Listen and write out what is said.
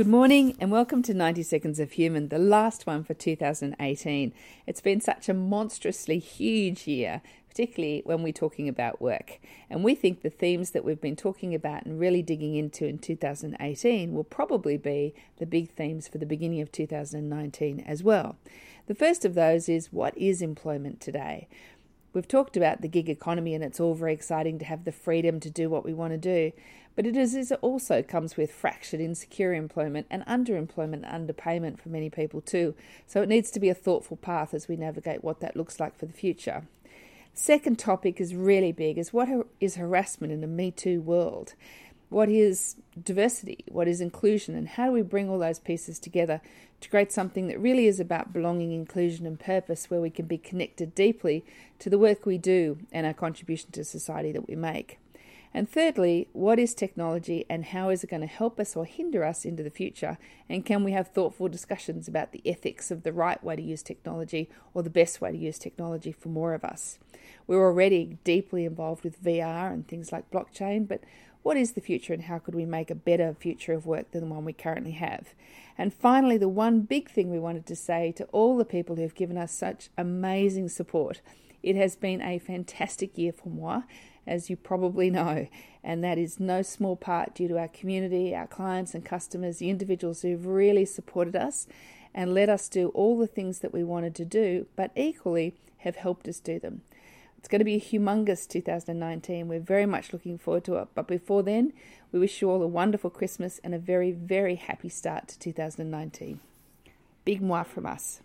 Good morning and welcome to 90 Seconds of Human, the last one for 2018. It's been such a monstrously huge year, particularly when we're talking about work. And we think the themes that we've been talking about and really digging into in 2018 will probably be the big themes for the beginning of 2019 as well. The first of those is what is employment today? We've talked about the gig economy, and it's all very exciting to have the freedom to do what we want to do. But it is it also comes with fractured, insecure employment and underemployment and underpayment for many people too. So it needs to be a thoughtful path as we navigate what that looks like for the future. Second topic is really big: is what is harassment in a Me Too world? What is diversity? What is inclusion? And how do we bring all those pieces together to create something that really is about belonging, inclusion, and purpose, where we can be connected deeply to the work we do and our contribution to society that we make? And thirdly, what is technology and how is it going to help us or hinder us into the future? And can we have thoughtful discussions about the ethics of the right way to use technology or the best way to use technology for more of us? We're already deeply involved with VR and things like blockchain, but what is the future and how could we make a better future of work than the one we currently have? And finally, the one big thing we wanted to say to all the people who have given us such amazing support. It has been a fantastic year for mwah, as you probably know, and that is no small part due to our community, our clients and customers, the individuals who've really supported us and let us do all the things that we wanted to do, but equally have helped us do them. It's going to be a humongous 2019. We're very much looking forward to it. But before then, we wish you all a wonderful Christmas and a very, very happy start to 2019. Big mwah from us.